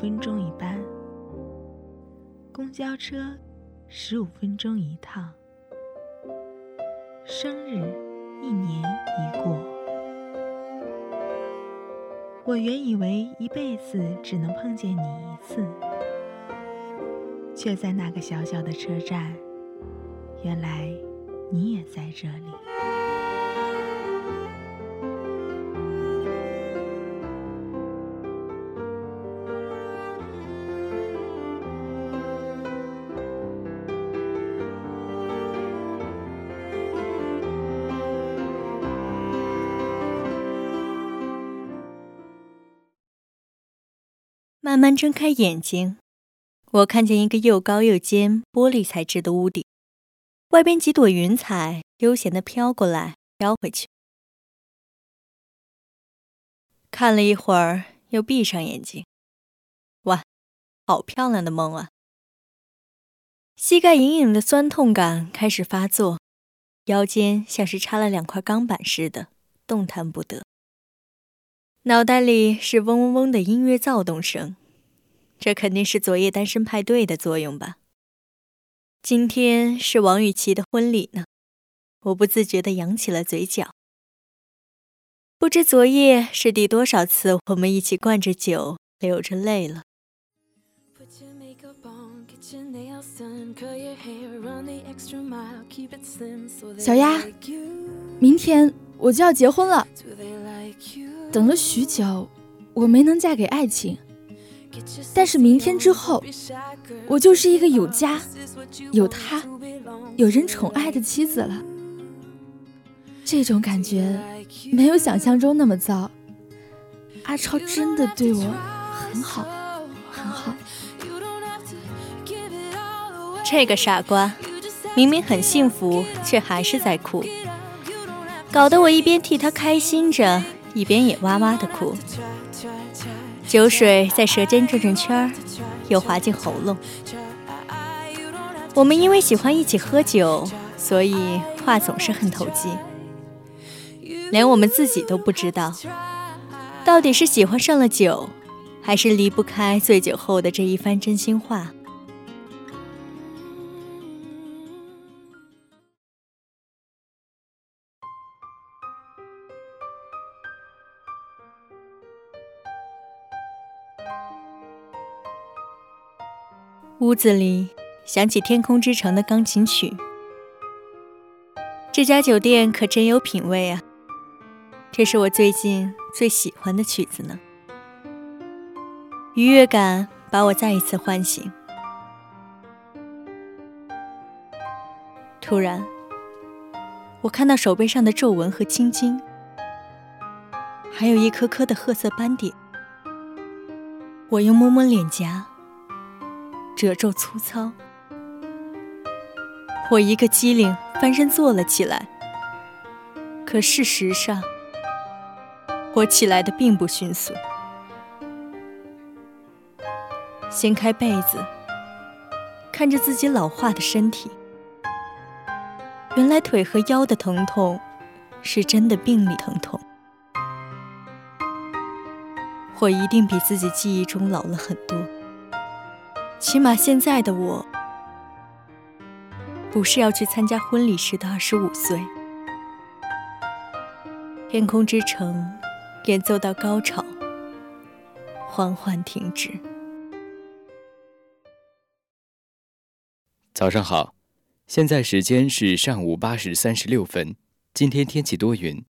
分钟一班，公交车十五分钟一趟，生日一年一过。我原以为一辈子只能碰见你一次，却在那个小小的车站，原来你也在这里。慢慢睁开眼睛，我看见一个又高又尖、玻璃材质的屋顶，外边几朵云彩悠闲地飘过来，飘回去。看了一会儿，又闭上眼睛。哇，好漂亮的梦啊！膝盖隐隐的酸痛感开始发作，腰间像是插了两块钢板似的，动弹不得。脑袋里是嗡嗡嗡的音乐躁动声，这肯定是昨夜单身派对的作用吧？今天是王雨琦的婚礼呢，我不自觉地扬起了嘴角。不知昨夜是第多少次我们一起灌着酒，流着泪了。小丫，明天我就要结婚了。等了许久，我没能嫁给爱情，但是明天之后，我就是一个有家、有他、有人宠爱的妻子了。这种感觉没有想象中那么糟。阿超真的对我很好，很好。这个傻瓜，明明很幸福，却还是在哭，搞得我一边替他开心着。一边也哇哇的哭，酒水在舌尖转转圈儿，又滑进喉咙。我们因为喜欢一起喝酒，所以话总是很投机，连我们自己都不知道，到底是喜欢上了酒，还是离不开醉酒后的这一番真心话。屋子里响起《天空之城》的钢琴曲。这家酒店可真有品味啊！这是我最近最喜欢的曲子呢。愉悦感把我再一次唤醒。突然，我看到手背上的皱纹和青筋，还有一颗颗的褐色斑点。我又摸摸脸颊。褶皱粗糙，我一个机灵，翻身坐了起来。可事实上，我起来的并不迅速。掀开被子，看着自己老化的身体，原来腿和腰的疼痛是真的病理疼痛。我一定比自己记忆中老了很多。起码现在的我，不是要去参加婚礼时的二十五岁。天空之城演奏到高潮，缓缓停止。早上好，现在时间是上午八时三十六分。今天天气多云，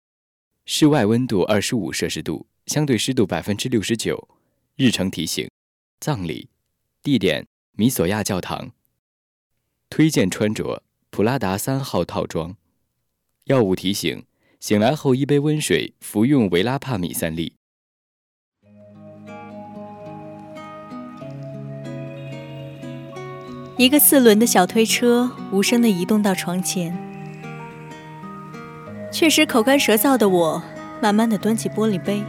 室外温度二十五摄氏度，相对湿度百分之六十九。日程提醒：葬礼。地点：米索亚教堂。推荐穿着：普拉达三号套装。药物提醒：醒来后一杯温水，服用维拉帕米三粒。一个四轮的小推车无声地移动到床前，确实口干舌燥的我，慢慢地端起玻璃杯，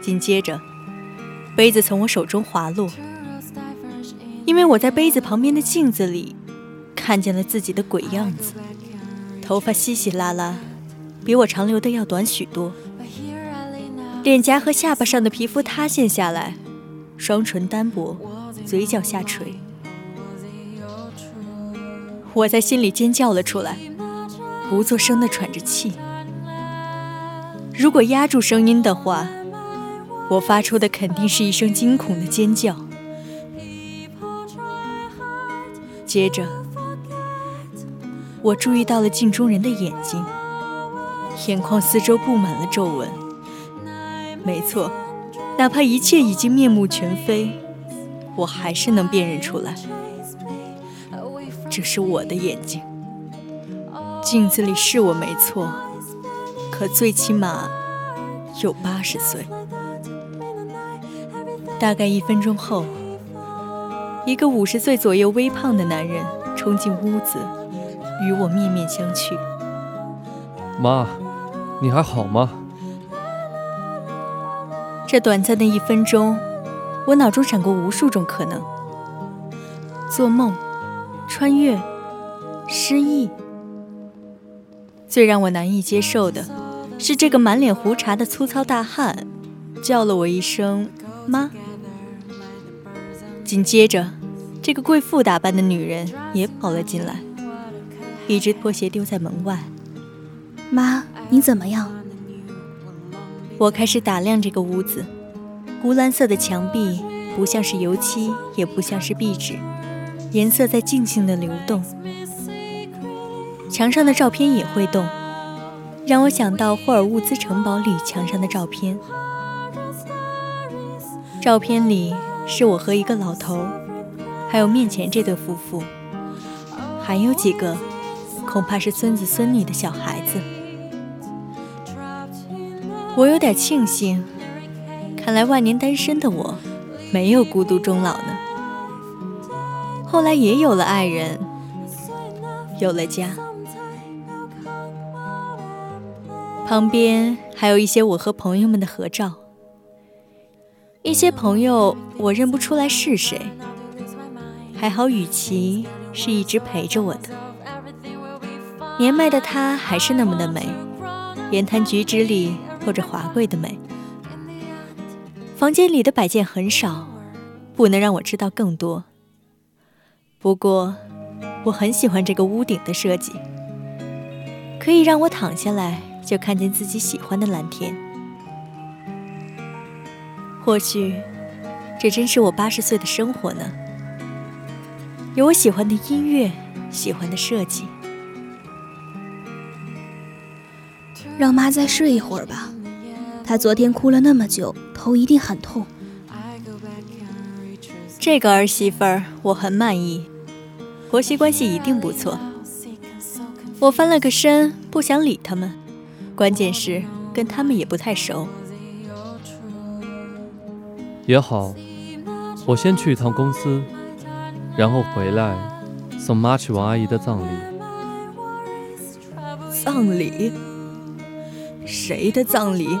紧接着。杯子从我手中滑落，因为我在杯子旁边的镜子里看见了自己的鬼样子，头发稀稀拉拉，比我长留的要短许多。脸颊和下巴上的皮肤塌陷下来，双唇单薄，嘴角下垂。我在心里尖叫了出来，不作声的喘着气。如果压住声音的话，我发出的肯定是一声惊恐的尖叫。接着，我注意到了镜中人的眼睛，眼眶四周布满了皱纹。没错，哪怕一切已经面目全非，我还是能辨认出来。这是我的眼睛，镜子里是我没错，可最起码有八十岁。大概一分钟后，一个五十岁左右、微胖的男人冲进屋子，与我面面相觑。妈，你还好吗？这短暂的一分钟，我脑中闪过无数种可能：做梦。穿越，失忆。最让我难以接受的，是这个满脸胡茬的粗糙大汉，叫了我一声“妈”。紧接着，这个贵妇打扮的女人也跑了进来，一只拖鞋丢在门外。“妈，你怎么样？”我开始打量这个屋子，湖蓝色的墙壁不像是油漆，也不像是壁纸。颜色在静静的流动，墙上的照片也会动，让我想到霍尔乌兹城堡里墙上的照片。照片里是我和一个老头，还有面前这对夫妇，还有几个恐怕是孙子孙女的小孩子。我有点庆幸，看来万年单身的我，没有孤独终老呢。后来也有了爱人，有了家，旁边还有一些我和朋友们的合照。一些朋友我认不出来是谁，还好雨琦是一直陪着我的。年迈的她还是那么的美，言谈举止里透着华贵的美。房间里的摆件很少，不能让我知道更多。不过，我很喜欢这个屋顶的设计，可以让我躺下来就看见自己喜欢的蓝天。或许，这真是我八十岁的生活呢。有我喜欢的音乐，喜欢的设计。让妈再睡一会儿吧，她昨天哭了那么久，头一定很痛。这个儿媳妇儿，我很满意。婆媳关系一定不错。我翻了个身，不想理他们。关键是跟他们也不太熟。也好，我先去一趟公司，然后回来送妈去王阿姨的葬礼。葬礼？谁的葬礼？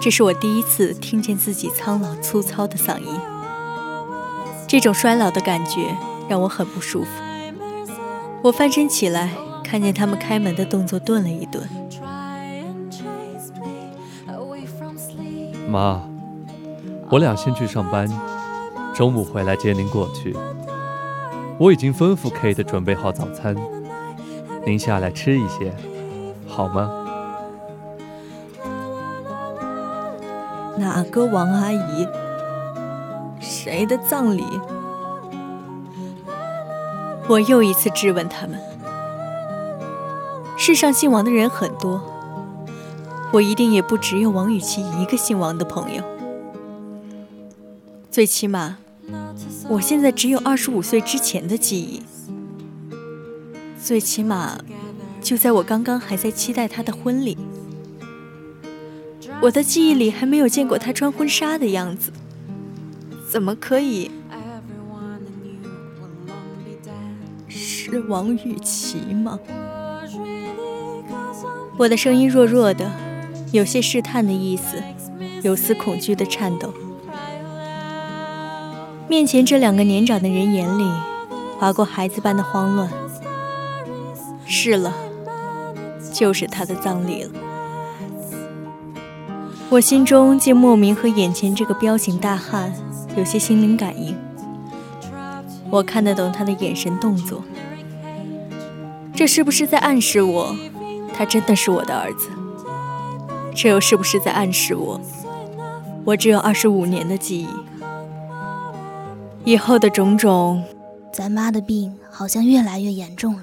这是我第一次听见自己苍老粗糙的嗓音。这种衰老的感觉让我很不舒服。我翻身起来，看见他们开门的动作顿了一顿。妈，我俩先去上班，中午回来接您过去。我已经吩咐 Kate 准备好早餐，您下来吃一些，好吗？哪个王阿姨？谁的葬礼？我又一次质问他们。世上姓王的人很多，我一定也不只有王雨琦一个姓王的朋友。最起码，我现在只有二十五岁之前的记忆。最起码，就在我刚刚还在期待他的婚礼，我的记忆里还没有见过他穿婚纱的样子。怎么可以？是王雨琦吗？我的声音弱弱的，有些试探的意思，有丝恐惧的颤抖。面前这两个年长的人眼里，划过孩子般的慌乱。是了，就是他的葬礼了。我心中竟莫名和眼前这个彪形大汉有些心灵感应。我看得懂他的眼神动作，这是不是在暗示我，他真的是我的儿子？这又是不是在暗示我，我只有二十五年的记忆？以后的种种，咱妈的病好像越来越严重了。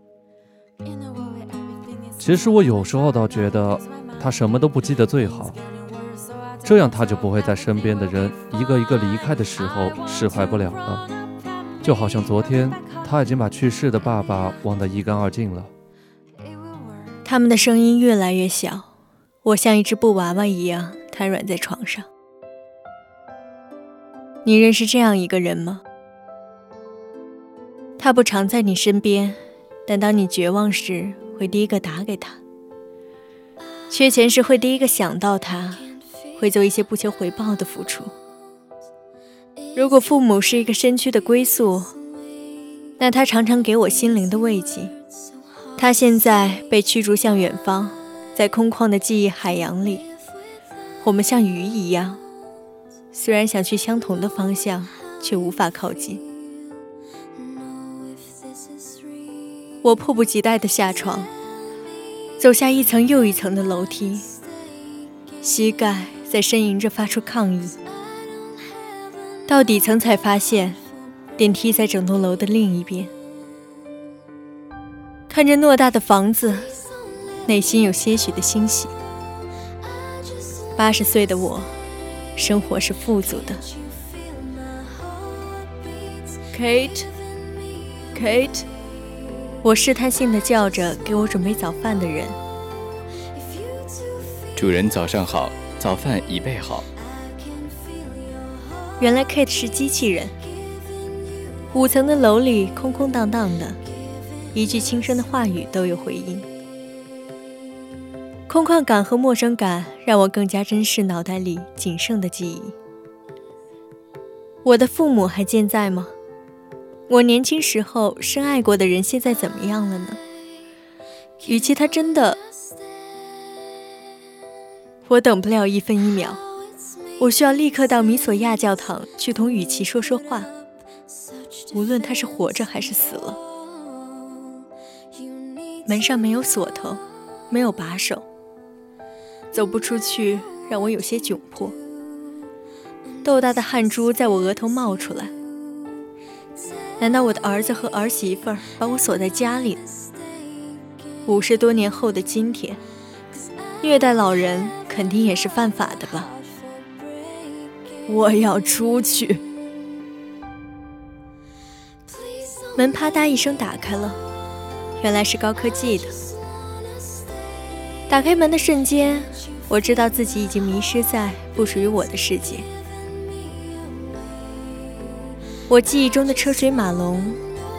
其实我有时候倒觉得，她什么都不记得最好，这样她就不会在身边的人一个一个离开的时候释怀不了了。就好像昨天，她已经把去世的爸爸忘得一干二净了。他们的声音越来越小，我像一只布娃娃一样瘫软在床上。你认识这样一个人吗？他不常在你身边，但当你绝望时，会第一个打给他；缺钱时会第一个想到他，会做一些不求回报的付出。如果父母是一个身躯的归宿，那他常常给我心灵的慰藉。他现在被驱逐向远方，在空旷的记忆海洋里，我们像鱼一样，虽然想去相同的方向，却无法靠近。我迫不及待地下床，走下一层又一层的楼梯，膝盖在呻吟着发出抗议。到底层才发现，电梯在整栋楼的另一边。看着偌大的房子，内心有些许的欣喜。八十岁的我，生活是富足的。Kate，Kate，我试探性的叫着给我准备早饭的人。主人早上好，早饭已备好。原来 Kate 是机器人。五层的楼里空空荡荡的，一句轻声的话语都有回音。空旷感和陌生感让我更加珍视脑袋里仅剩的记忆。我的父母还健在吗？我年轻时候深爱过的人现在怎么样了呢？与其他真的，我等不了一分一秒。我需要立刻到米索亚教堂去同雨琦说说话，无论他是活着还是死了。门上没有锁头，没有把手，走不出去，让我有些窘迫。豆大的汗珠在我额头冒出来。难道我的儿子和儿媳妇把我锁在家里？五十多年后的今天，虐待老人肯定也是犯法的吧？我要出去。门啪嗒一声打开了，原来是高科技的。打开门的瞬间，我知道自己已经迷失在不属于我的世界。我记忆中的车水马龙，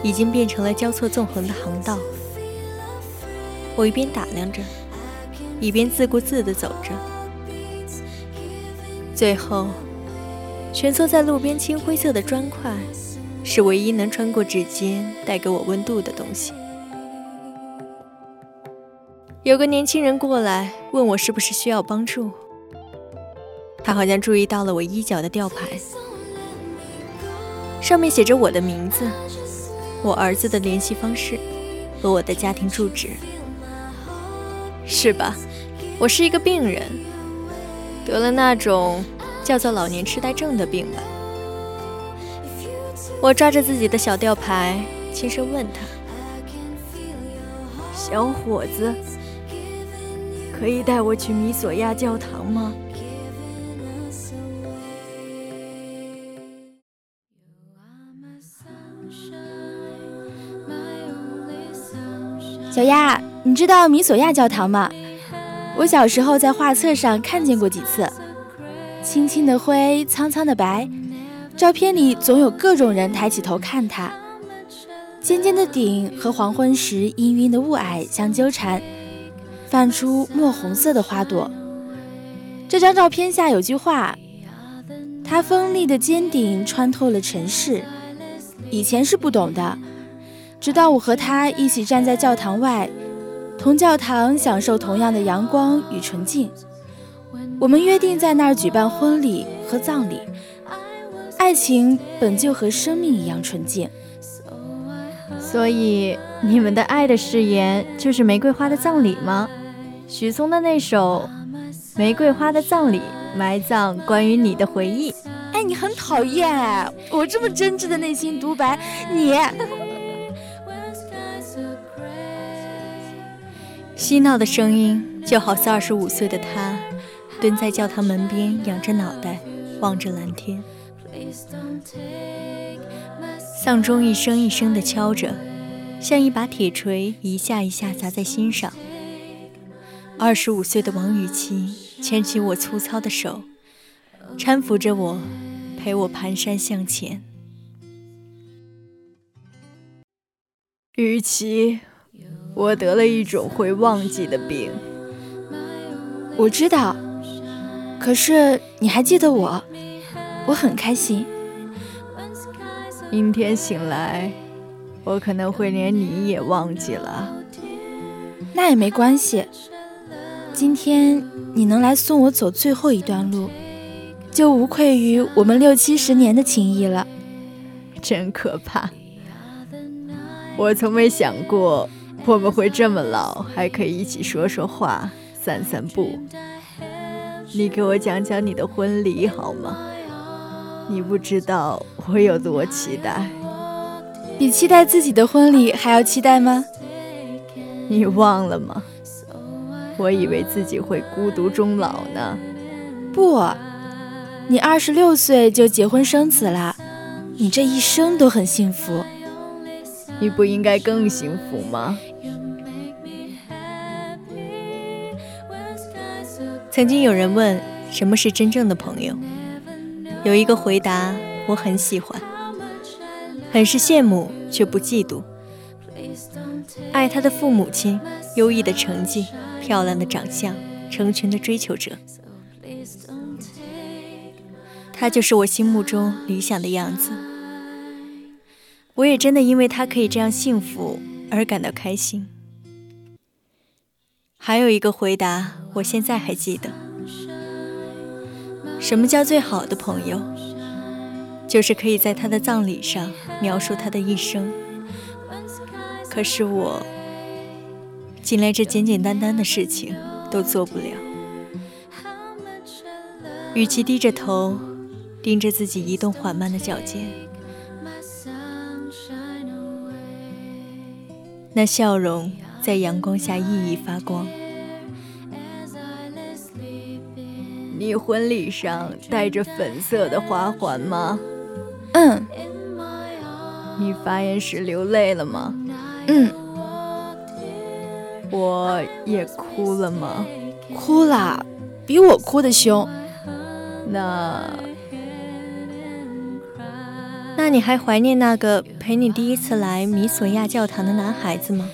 已经变成了交错纵横的航道。我一边打量着，一边自顾自地走着，最后。蜷缩在路边青灰色的砖块，是唯一能穿过指尖带给我温度的东西。有个年轻人过来问我是不是需要帮助，他好像注意到了我衣角的吊牌，上面写着我的名字、我儿子的联系方式和我的家庭住址。是吧？我是一个病人，得了那种。叫做老年痴呆症的病吧。我抓着自己的小吊牌，轻声问他：“小伙子，可以带我去米索亚教堂吗？”小丫，你知道米索亚教堂吗？我小时候在画册上看见过几次。青青的灰，苍苍的白，照片里总有各种人抬起头看它。尖尖的顶和黄昏时氤氲的雾霭相纠缠，泛出墨红色的花朵。这张照片下有句话：“它锋利的尖顶穿透了尘世。”以前是不懂的，直到我和他一起站在教堂外，同教堂享受同样的阳光与纯净。我们约定在那儿举办婚礼和葬礼。爱情本就和生命一样纯净，所以你们的爱的誓言就是玫瑰花的葬礼吗？许嵩的那首《玫瑰花的葬礼》，埋葬关于你的回忆。哎，你很讨厌哎！我这么真挚的内心独白，你 嬉闹的声音，就好似二十五岁的他，蹲在教堂门边，仰着脑袋，望着蓝天。丧钟一声一声地敲着，像一把铁锤，一下一下砸在心上。二十五岁的王雨琦牵起我粗糙的手，搀扶着我，陪我蹒跚向前。雨琦。我得了一种会忘记的病，我知道。可是你还记得我，我很开心。明天醒来，我可能会连你也忘记了。那也没关系。今天你能来送我走最后一段路，就无愧于我们六七十年的情谊了。真可怕！我从没想过。我们会这么老，还可以一起说说话、散散步。你给我讲讲你的婚礼好吗？你不知道我有多期待，比期待自己的婚礼还要期待吗？你忘了吗？我以为自己会孤独终老呢。不，你二十六岁就结婚生子了，你这一生都很幸福。你不应该更幸福吗？曾经有人问什么是真正的朋友，有一个回答我很喜欢，很是羡慕却不嫉妒。爱他的父母亲，优异的成绩，漂亮的长相，成群的追求者，他就是我心目中理想的样子。我也真的因为他可以这样幸福而感到开心。还有一个回答，我现在还记得。什么叫最好的朋友？就是可以在他的葬礼上描述他的一生。可是我，竟连这简简单单的事情都做不了。与其低着头，盯着自己移动缓慢的脚尖，那笑容。在阳光下熠熠发光。你婚礼上戴着粉色的花环吗？嗯。你发言时流泪了吗？嗯。我也哭了吗？哭了，比我哭的凶。那……那你还怀念那个陪你第一次来米索亚教堂的男孩子吗？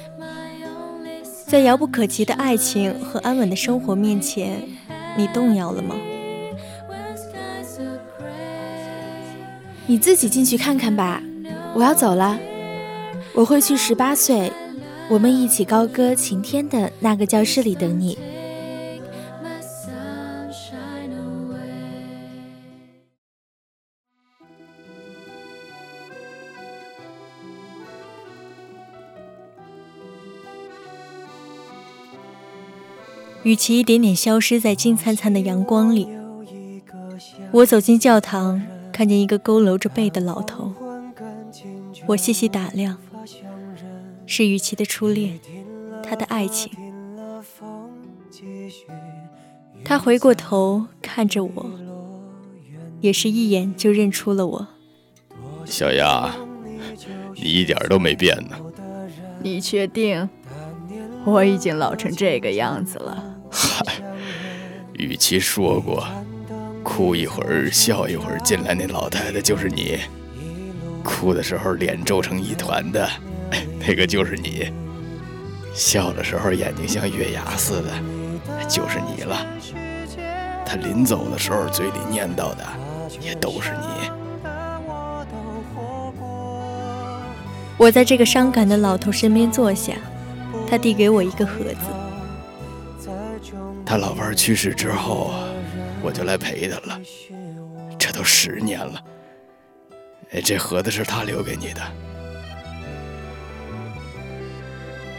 在遥不可及的爱情和安稳的生活面前，你动摇了吗？你自己进去看看吧，我要走了。我会去十八岁，我们一起高歌晴天的那个教室里等你。雨琦一点点消失在金灿灿的阳光里。我走进教堂，看见一个佝偻着背的老头。我细细打量，是雨琦的初恋，他的爱情。他回过头看着我，也是一眼就认出了我。小丫，你一点都没变呢。你确定？我已经老成这个样子了。嗨，雨琦说过，哭一会儿笑一会儿进来那老太太就是你，哭的时候脸皱成一团的，那个就是你，笑的时候眼睛像月牙似的，就是你了。他临走的时候嘴里念叨的也都是你。我在这个伤感的老头身边坐下，他递给我一个盒子。他老伴去世之后，我就来陪他了。这都十年了。哎，这盒子是他留给你的。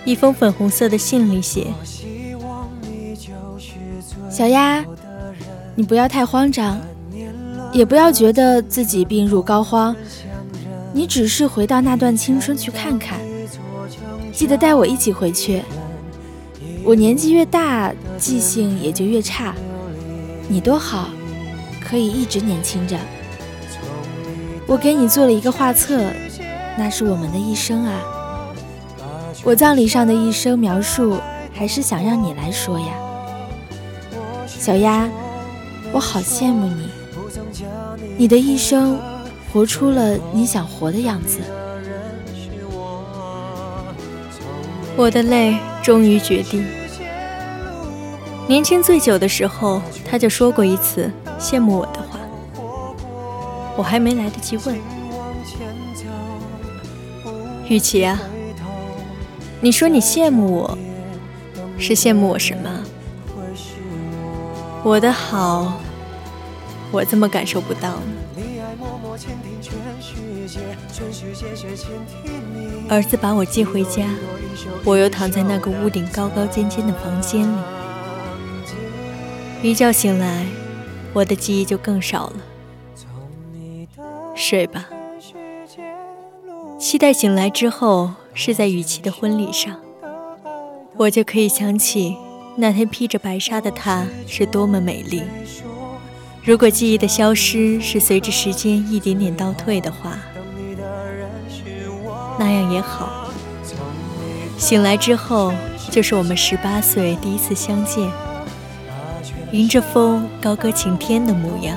一封粉红色的信里写：“小丫，你不要太慌张，也不要觉得自己病入膏肓。你只是回到那段青春去看看，记得带我一起回去。我年纪越大，记性也就越差。你多好，可以一直年轻着。我给你做了一个画册，那是我们的一生啊。”我葬礼上的一生描述，还是想让你来说呀，小丫，我好羡慕你，你的一生活出了你想活的样子。我的泪终于决定。年轻醉酒的时候，他就说过一次羡慕我的话，我还没来得及问，雨琦啊。你说你羡慕我，是羡慕我什么？我的好，我怎么感受不到呢？儿子把我接回家，我又躺在那个屋顶高高尖尖的房间里，一觉醒来，我的记忆就更少了。睡吧，期待醒来之后。是在雨琦的婚礼上，我就可以想起那天披着白纱的她是多么美丽。如果记忆的消失是随着时间一点点倒退的话，那样也好。醒来之后，就是我们十八岁第一次相见，迎着风高歌晴天的模样。